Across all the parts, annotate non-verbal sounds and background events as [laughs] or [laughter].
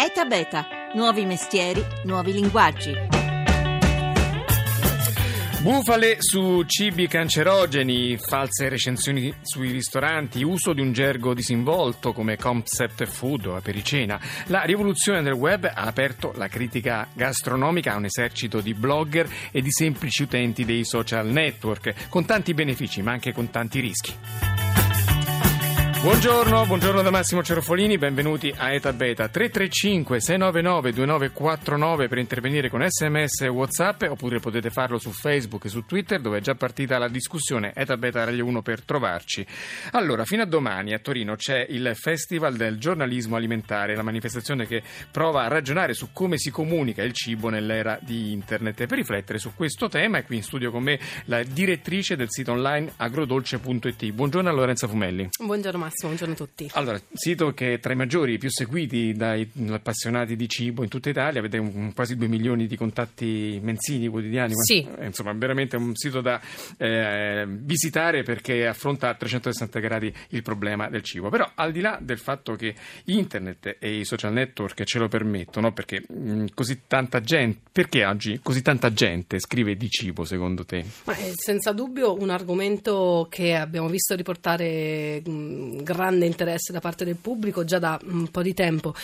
ETA Beta, nuovi mestieri, nuovi linguaggi. Bufale su cibi cancerogeni, false recensioni sui ristoranti, uso di un gergo disinvolto come concept food o apericena. La rivoluzione del web ha aperto la critica gastronomica a un esercito di blogger e di semplici utenti dei social network, con tanti benefici ma anche con tanti rischi. Buongiorno, buongiorno da Massimo Cerofolini, benvenuti a Eta Beta 335 699 2949 per intervenire con sms e whatsapp oppure potete farlo su Facebook e su Twitter dove è già partita la discussione Eta Beta Radio 1 per trovarci. Allora, fino a domani a Torino c'è il Festival del giornalismo alimentare, la manifestazione che prova a ragionare su come si comunica il cibo nell'era di internet. E per riflettere su questo tema è qui in studio con me la direttrice del sito online agrodolce.it. Buongiorno a Lorenza Fumelli. Buongiorno Massimo, buongiorno a tutti. Allora, sito che è tra i maggiori, più seguiti dai appassionati di cibo in tutta Italia, avete un, quasi 2 milioni di contatti mensili, quotidiani. Sì. Eh, insomma, veramente un sito da eh, visitare perché affronta a 360 gradi il problema del cibo. Però al di là del fatto che internet e i social network ce lo permettono, perché mh, così tanta gente, perché oggi così tanta gente scrive di cibo secondo te? Ma senza dubbio un argomento che abbiamo visto riportare mh, grande interesse da parte del pubblico già da un po' di tempo.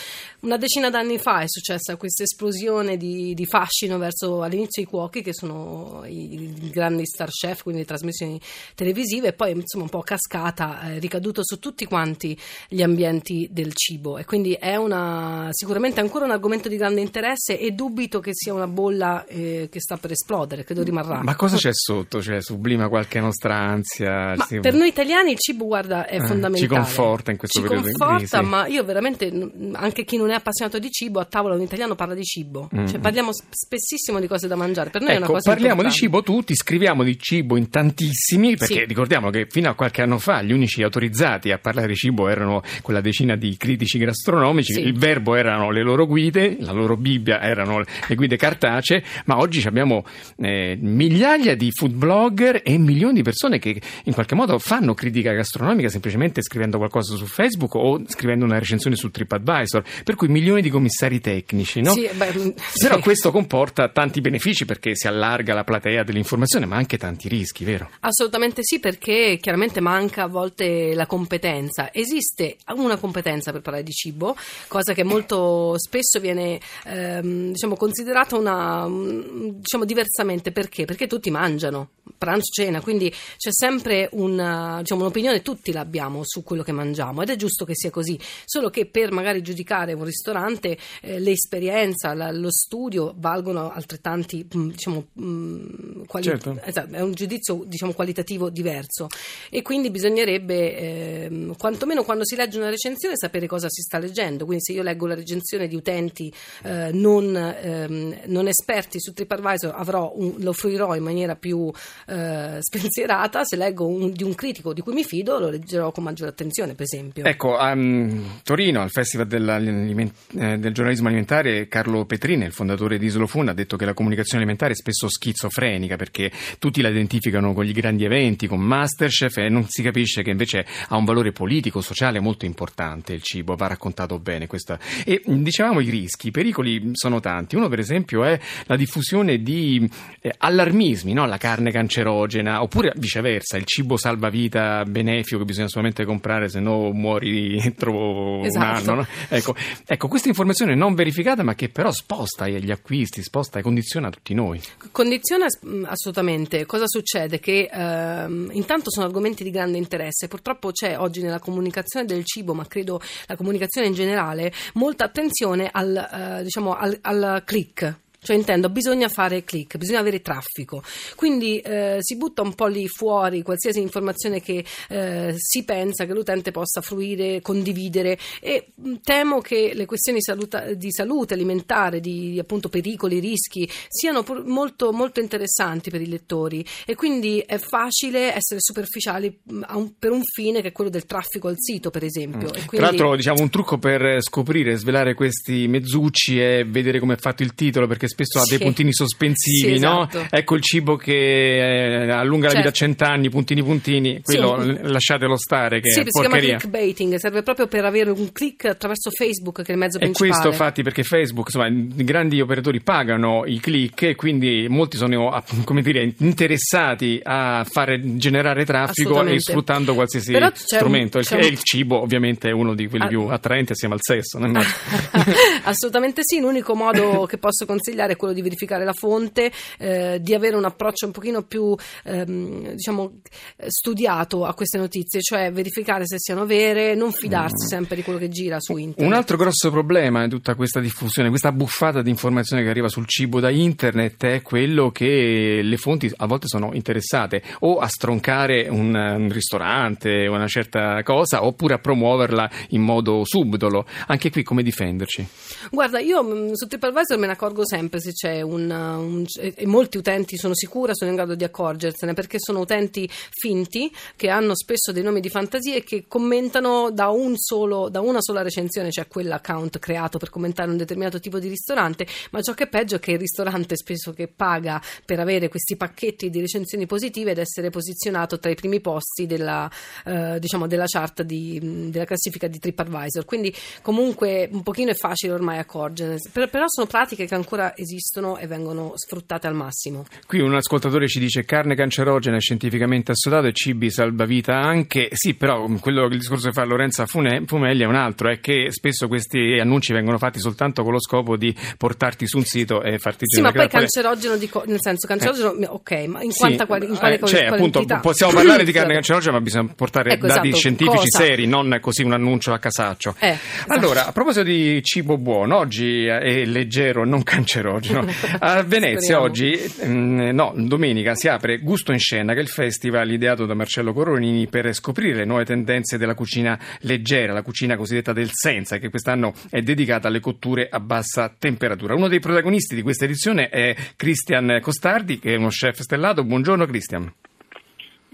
Una decina d'anni fa è successa questa esplosione di, di fascino verso all'inizio i cuochi, che sono i, i, grandi star chef, quindi le trasmissioni televisive, e poi insomma un po' cascata, eh, ricaduto su tutti quanti gli ambienti del cibo. E quindi è una, sicuramente ancora un argomento di grande interesse e dubito che sia una bolla eh, che sta per esplodere, credo rimarrà. Ma cosa c'è sotto? Cioè, sublima qualche nostra ansia? Ma per noi italiani il cibo, guarda, è eh, fondamentale ci conforta in questo ci periodo conforta, ma io veramente, anche chi non è appassionato di cibo, a tavola un italiano parla di cibo. Mm. Cioè, parliamo spessissimo di cose da mangiare. Per noi ecco, è una cosa parliamo importante. di cibo tutti, scriviamo di cibo in tantissimi, perché Sì. ricordiamo che fino a qualche anno fa gli unici autorizzati a parlare di cibo erano quella decina di critici gastronomici, Sì. il verbo erano le loro guide, la loro Bibbia erano le guide cartacee, ma oggi abbiamo eh, migliaia di food blogger e milioni di persone che in qualche modo fanno critica gastronomica semplicemente scrivendo qualcosa su Facebook o scrivendo una recensione su TripAdvisor, per cui milioni di commissari tecnici, no? Sì, beh, mm, Però sì. questo comporta tanti benefici perché si allarga la platea dell'informazione, ma anche tanti rischi, vero? Assolutamente sì, perché chiaramente manca a volte la competenza. Esiste una competenza per parlare di cibo, cosa che molto spesso viene ehm, diciamo, considerata una, mm, diciamo, diversamente. Perché? Perché tutti mangiano, pranzo, cena, quindi c'è sempre una, diciamo, un'opinione, tutti l'abbiamo su quello che mangiamo. Ed è giusto che sia così, solo che per magari giudicare un ristorante eh, l'esperienza, la- lo studio valgono altrettanti, mm, diciamo, mm, quali- Certo. Esatto, è un giudizio diciamo qualitativo diverso. E quindi bisognerebbe ehm, quantomeno quando si legge una recensione sapere cosa si sta leggendo. Quindi se io leggo la recensione di utenti eh, non, ehm, non esperti su TripAdvisor avrò un- lo fruirò in maniera più eh, spensierata. Se leggo un- di un critico di cui mi fido lo leggerò con maggiore attenzione per esempio Ecco, a mm, Torino, al Festival eh, del giornalismo alimentare, Carlo Petrini, il fondatore di Isolofun, ha detto che la comunicazione alimentare è spesso schizofrenica perché tutti la identificano con gli grandi eventi, con Masterchef e non si capisce che invece ha un valore politico, sociale molto importante il cibo, va raccontato bene. Questa. E mm, dicevamo i rischi, i pericoli sono tanti. Uno per esempio è la diffusione di eh, allarmismi, no? la carne cancerogena, oppure viceversa, il cibo salvavita benefico che bisogna solamente comprare, se no muori [laughs] entro Esatto. un anno. no? Ecco, ecco, questa informazione non verificata, ma che però sposta gli acquisti, sposta e condiziona tutti noi. Condiziona mm, assolutamente. Cosa succede? Che ehm, intanto sono argomenti di grande interesse. Purtroppo c'è oggi nella comunicazione del cibo, ma credo la comunicazione in generale, molta attenzione al, eh, diciamo, al, al click. Cioè intendo, bisogna fare click, bisogna avere traffico. Quindi eh, si butta un po' lì fuori qualsiasi informazione che eh, si pensa che l'utente possa fruire, condividere e mh, temo che le questioni saluta- di salute alimentare, di appunto pericoli, rischi, siano pur- molto, molto interessanti per i lettori e quindi è facile essere superficiali a un- per un fine che è quello del traffico al sito, per esempio. Tra quindi- l'altro, diciamo, un trucco per scoprire, svelare questi mezzucci è vedere come è fatto il titolo, perché spesso ha dei Sì. puntini sospensivi, Sì, no? esatto. Ecco il cibo che eh, allunga la vita a Certo. cent'anni, puntini puntini, quello Sì. lasciatelo stare che Sì, è si chiama porcheria. clickbaiting, serve proprio per avere un click attraverso Facebook che è il mezzo E principale. questo fatti perché Facebook, insomma, i grandi operatori pagano i click e quindi molti sono come dire, interessati a fare generare traffico e sfruttando qualsiasi Però strumento. Un- E il cibo ovviamente è uno di quelli Ah. più attraenti assieme al sesso. no? [laughs] Assolutamente sì, l'unico modo che posso consigliare è quello di verificare la fonte, eh, di avere un approccio un pochino più ehm, diciamo studiato a queste notizie, cioè verificare se siano vere, non fidarsi sempre di quello che gira su internet. Mm. Un altro grosso problema di tutta questa diffusione, questa buffata di informazione che arriva sul cibo da internet è quello che le fonti a volte sono interessate o a stroncare un, un ristorante, una certa cosa, oppure a promuoverla in modo subdolo. Anche qui come difenderci? Guarda, io su TripAdvisor me ne accorgo sempre se c'è un, un- e molti utenti sono sicura sono in grado di accorgersene perché sono utenti finti che hanno spesso dei nomi di fantasia e che commentano da, un solo, da una sola recensione, cioè quell'account creato per commentare un determinato tipo di ristorante, ma ciò che è peggio è che il ristorante spesso che paga per avere questi pacchetti di recensioni positive ed essere posizionato tra i primi posti della, eh, diciamo, della chart di- della classifica di TripAdvisor. Quindi comunque un pochino è facile ormai accorgere, Per- però sono pratiche che ancora esistono e vengono sfruttate al massimo. Qui un ascoltatore ci dice carne cancerogena è scientificamente assodato e cibi salvavita anche. Sì, però quello che il discorso che fa Lorenza Fune- Fumelli è un altro, è che spesso questi annunci vengono fatti soltanto con lo scopo di portarti su un sito e farti Sì, ma poi cancerogeno, dico, nel senso cancerogeno, ok, ma in, Sì, quanta quali- in quale, eh, cioè, appunto, possiamo parlare di carne Sì. cancerogena, ma bisogna portare Ecco, dati esatto, scientifici cosa? seri, non così un annuncio a casaccio. Eh, esatto. Allora, a proposito di cibo buono, oggi è leggero, non cancerogeno. [laughs] A Venezia oggi, mm, no, domenica si apre Gusto in Scena, che è il festival ideato da Marcello Coronini per scoprire le nuove tendenze della cucina leggera, la cucina cosiddetta del senza, che quest'anno è dedicata alle cotture a bassa temperatura. Uno dei protagonisti di questa edizione è Cristian Costardi, che è uno chef stellato. Buongiorno Cristian.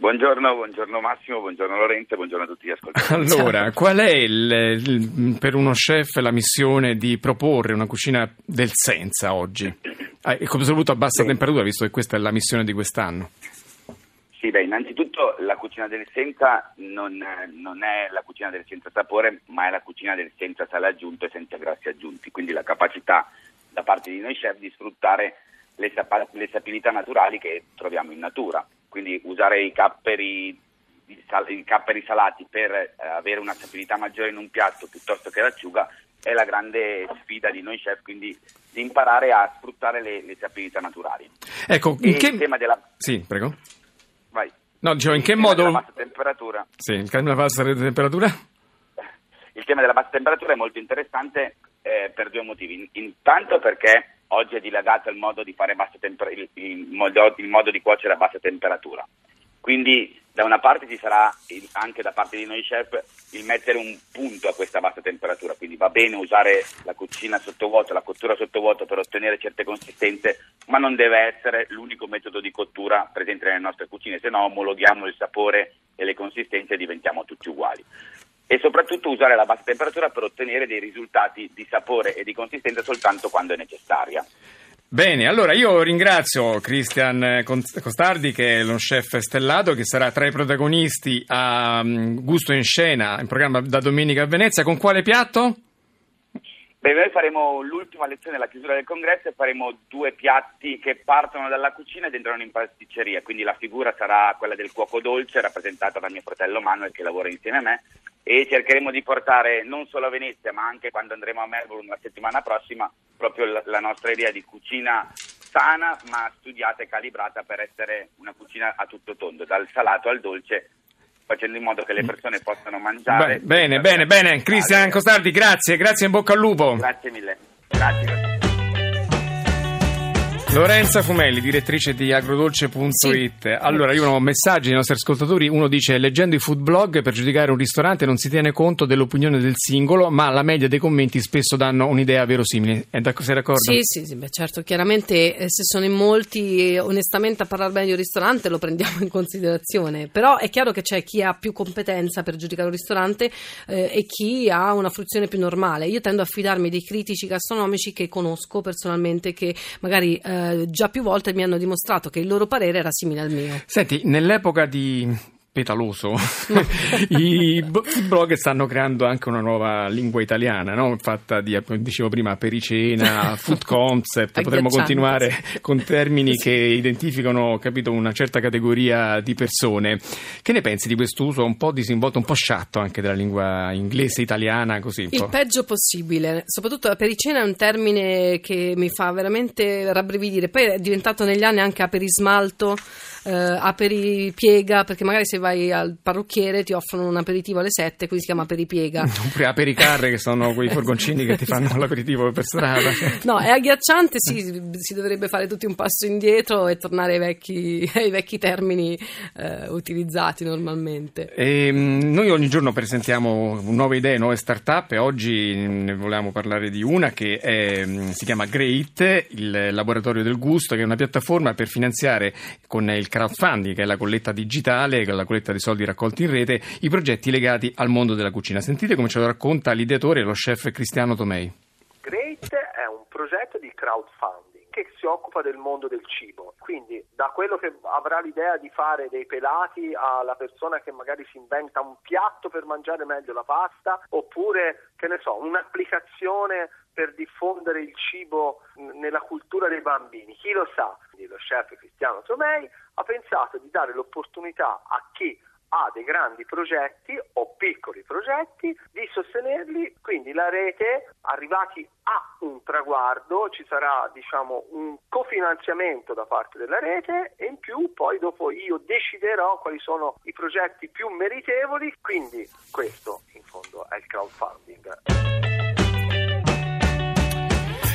Buongiorno, buongiorno Massimo, buongiorno Lorenzo, buongiorno a tutti gli ascoltatori. Allora, qual è il- il- per uno chef la missione di proporre una cucina del senza oggi? [clears throat] Ah, e soprattutto a bassa Sì. temperatura, visto che questa è la missione di quest'anno. Sì, beh, innanzitutto la cucina del senza non, non è la cucina del senza sapore, ma è la cucina del senza sale aggiunto e senza grassi aggiunti, quindi la capacità da parte di noi chef di sfruttare le, sapa- le sapidità naturali che troviamo in natura, quindi usare i capperi, i capperi salati per eh, avere una sapidità maggiore in un piatto piuttosto che l'acciuga è la grande sfida di noi chef, quindi di imparare a sfruttare le, le sapidità naturali. Ecco, E in che... il tema della... Sì, prego. Vai. No, dicevo, in che tema modo... della bassa temperatura. Sì, il cambio della bassa temperatura? Il tema della bassa temperatura è molto interessante eh, per due motivi. In- Intanto perché oggi è dilagato il modo di temper- il, il modo, il modo di cuocere a bassa temperatura. Quindi da una parte ci sarà anche da parte di noi chef il mettere un punto a questa bassa temperatura, quindi va bene usare la cucina sottovuoto, la cottura sottovuoto per ottenere certe consistenze, ma non deve essere l'unico metodo di cottura presente nelle nostre cucine, se no omologhiamo il sapore e le consistenze e diventiamo tutti uguali e soprattutto usare la bassa temperatura per ottenere dei risultati di sapore e di consistenza soltanto quando è necessaria. Bene, allora io ringrazio Cristian Costardi che è lo chef stellato che sarà tra i protagonisti a mm, Gusto in Scena, in programma da domenica a Venezia. Con quale piatto? Beh, noi faremo l'ultima lezione alla chiusura del congresso e faremo due piatti che partono dalla cucina ed entrano in pasticceria, quindi la figura sarà quella del cuoco dolce rappresentata da mio fratello Manuel che lavora insieme a me e cercheremo di portare non solo a Venezia ma anche quando andremo a Melbourne la settimana prossima proprio la, la nostra idea di cucina sana ma studiata e calibrata per essere una cucina a tutto tondo, dal salato al dolce facendo in modo che le persone possano mangiare. Bene, bene, bene. Cristian Costardi, grazie, grazie in bocca al lupo. Grazie mille. Grazie. Lorenza Fumelli, direttrice di agrodolce.it. Allora, io ho messaggi ai nostri ascoltatori. Uno dice: Leggendo i food blog per giudicare un ristorante non si tiene conto dell'opinione del singolo, ma la media dei commenti spesso danno un'idea verosimile. È da, sei d'accordo? Sì, sì, sì beh, certo. Chiaramente, eh, se sono in molti, onestamente, a parlare bene di un ristorante lo prendiamo in considerazione. Però è chiaro che c'è chi ha più competenza per giudicare un ristorante eh, e chi ha una fruizione più normale. Io tendo a fidarmi dei critici gastronomici che conosco personalmente, che magari. Eh, già più volte mi hanno dimostrato che il loro parere era simile al mio. Senti, nell'epoca di petaloso. [laughs] I blog stanno creando anche una nuova lingua italiana, no? fatta di, dicevo prima, pericena, food concept. [laughs] Potremmo continuare con termini sì. che identificano capito, una certa categoria di persone. Che ne pensi di questo uso un po' disinvolto, un po' sciatto anche della lingua inglese, italiana? Così, Il peggio possibile. Soprattutto la pericena è un termine che mi fa veramente rabbrividire. Poi è diventato negli anni anche aperismalto eh, aperipiega, perché magari se vai al parrucchiere ti offrono un aperitivo alle 7, quindi si chiama aperipiega. Oppure [laughs] apericarre, che sono quei furgoncini che ti fanno [laughs] l'aperitivo per strada. [laughs] No, è agghiacciante, sì, si dovrebbe fare tutti un passo indietro e tornare ai vecchi, ai vecchi termini eh, utilizzati normalmente. E, ehm, noi ogni giorno presentiamo nuove idee, nuove start-up e oggi ne volevamo parlare di una che è, si chiama Great, il laboratorio del gusto, che è una piattaforma per finanziare con il crowdfunding, che è la colletta digitale, la colletta di soldi raccolti in rete, i progetti legati al mondo della cucina. Sentite come ce lo racconta l'ideatore, lo chef Cristiano Tomei. Great è un progetto di crowdfunding che si occupa del mondo del cibo. Quindi da quello che avrà l'idea di fare dei pelati alla persona che magari si inventa un piatto per mangiare meglio la pasta, oppure, che ne so, un'applicazione per diffondere il cibo nella cultura dei bambini. Chi lo sa? Chef Cristiano Tomei ha pensato di dare l'opportunità a chi ha dei grandi progetti o piccoli progetti di sostenerli, quindi la rete arrivati a un traguardo ci sarà diciamo un cofinanziamento da parte della rete e in più poi dopo io deciderò quali sono i progetti più meritevoli, quindi questo in fondo è il crowdfunding.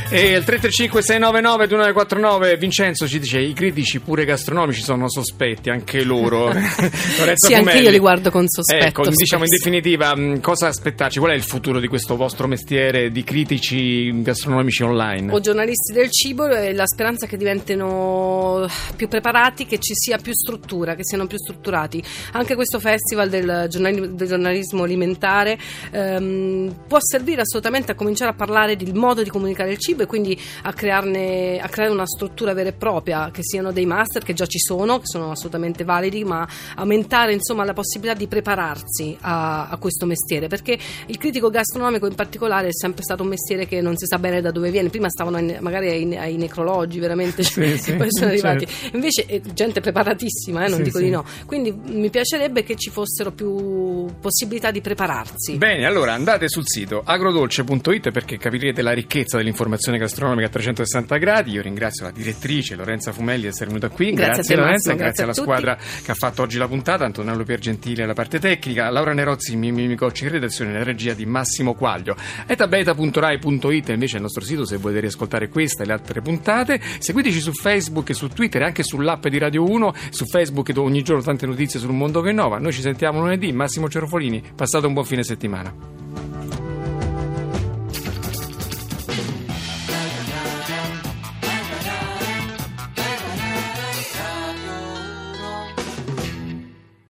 E il 335 699 2949 Vincenzo ci dice i critici pure gastronomici sono sospetti, anche loro. [laughs] sì, anche io li guardo con sospetto. Ecco, spesso. diciamo in definitiva, mm, cosa aspettarci? Qual è il futuro di questo vostro mestiere di critici gastronomici online? O giornalisti del cibo, la speranza che diventino più preparati, che ci sia più struttura, che siano più strutturati. Anche questo festival del giornalismo, del giornalismo alimentare ehm, può servire assolutamente a cominciare a parlare del modo di comunicare il cibo cibo e quindi a, crearne, a creare una struttura vera e propria, che siano dei master che già ci sono, che sono assolutamente validi, ma aumentare insomma la possibilità di prepararsi a, a questo mestiere, perché il critico gastronomico in particolare è sempre stato un mestiere che non si sa bene da dove viene, prima stavano in, magari ai, ai, necrologi veramente, sì, sì, [laughs] poi sono arrivati, certo. invece è gente preparatissima, eh, non sì, dico di no, quindi mi piacerebbe che ci fossero più possibilità di prepararsi. Bene, allora andate sul sito agrodolce.it perché capirete la ricchezza dell'informazione informazione gastronomica a 360 gradi. Io ringrazio la direttrice Lorenza Fumelli di essere venuta qui. Grazie, grazie Lorenza, Massimo, grazie, alla squadra che ha fatto oggi la puntata, Antonello Piergentile alla parte tecnica, Laura Nerozzi, Mimmi Micocci in redazione e regia di Massimo Quaglio. etabeta.rai.it invece è il nostro sito se volete riascoltare questa e le altre puntate. Seguiteci su Facebook e su Twitter e anche sull'app di Radio 1. Su Facebook do ogni giorno tante notizie sul mondo che innova. Noi ci sentiamo lunedì. Massimo Cerofolini, passate un buon fine settimana.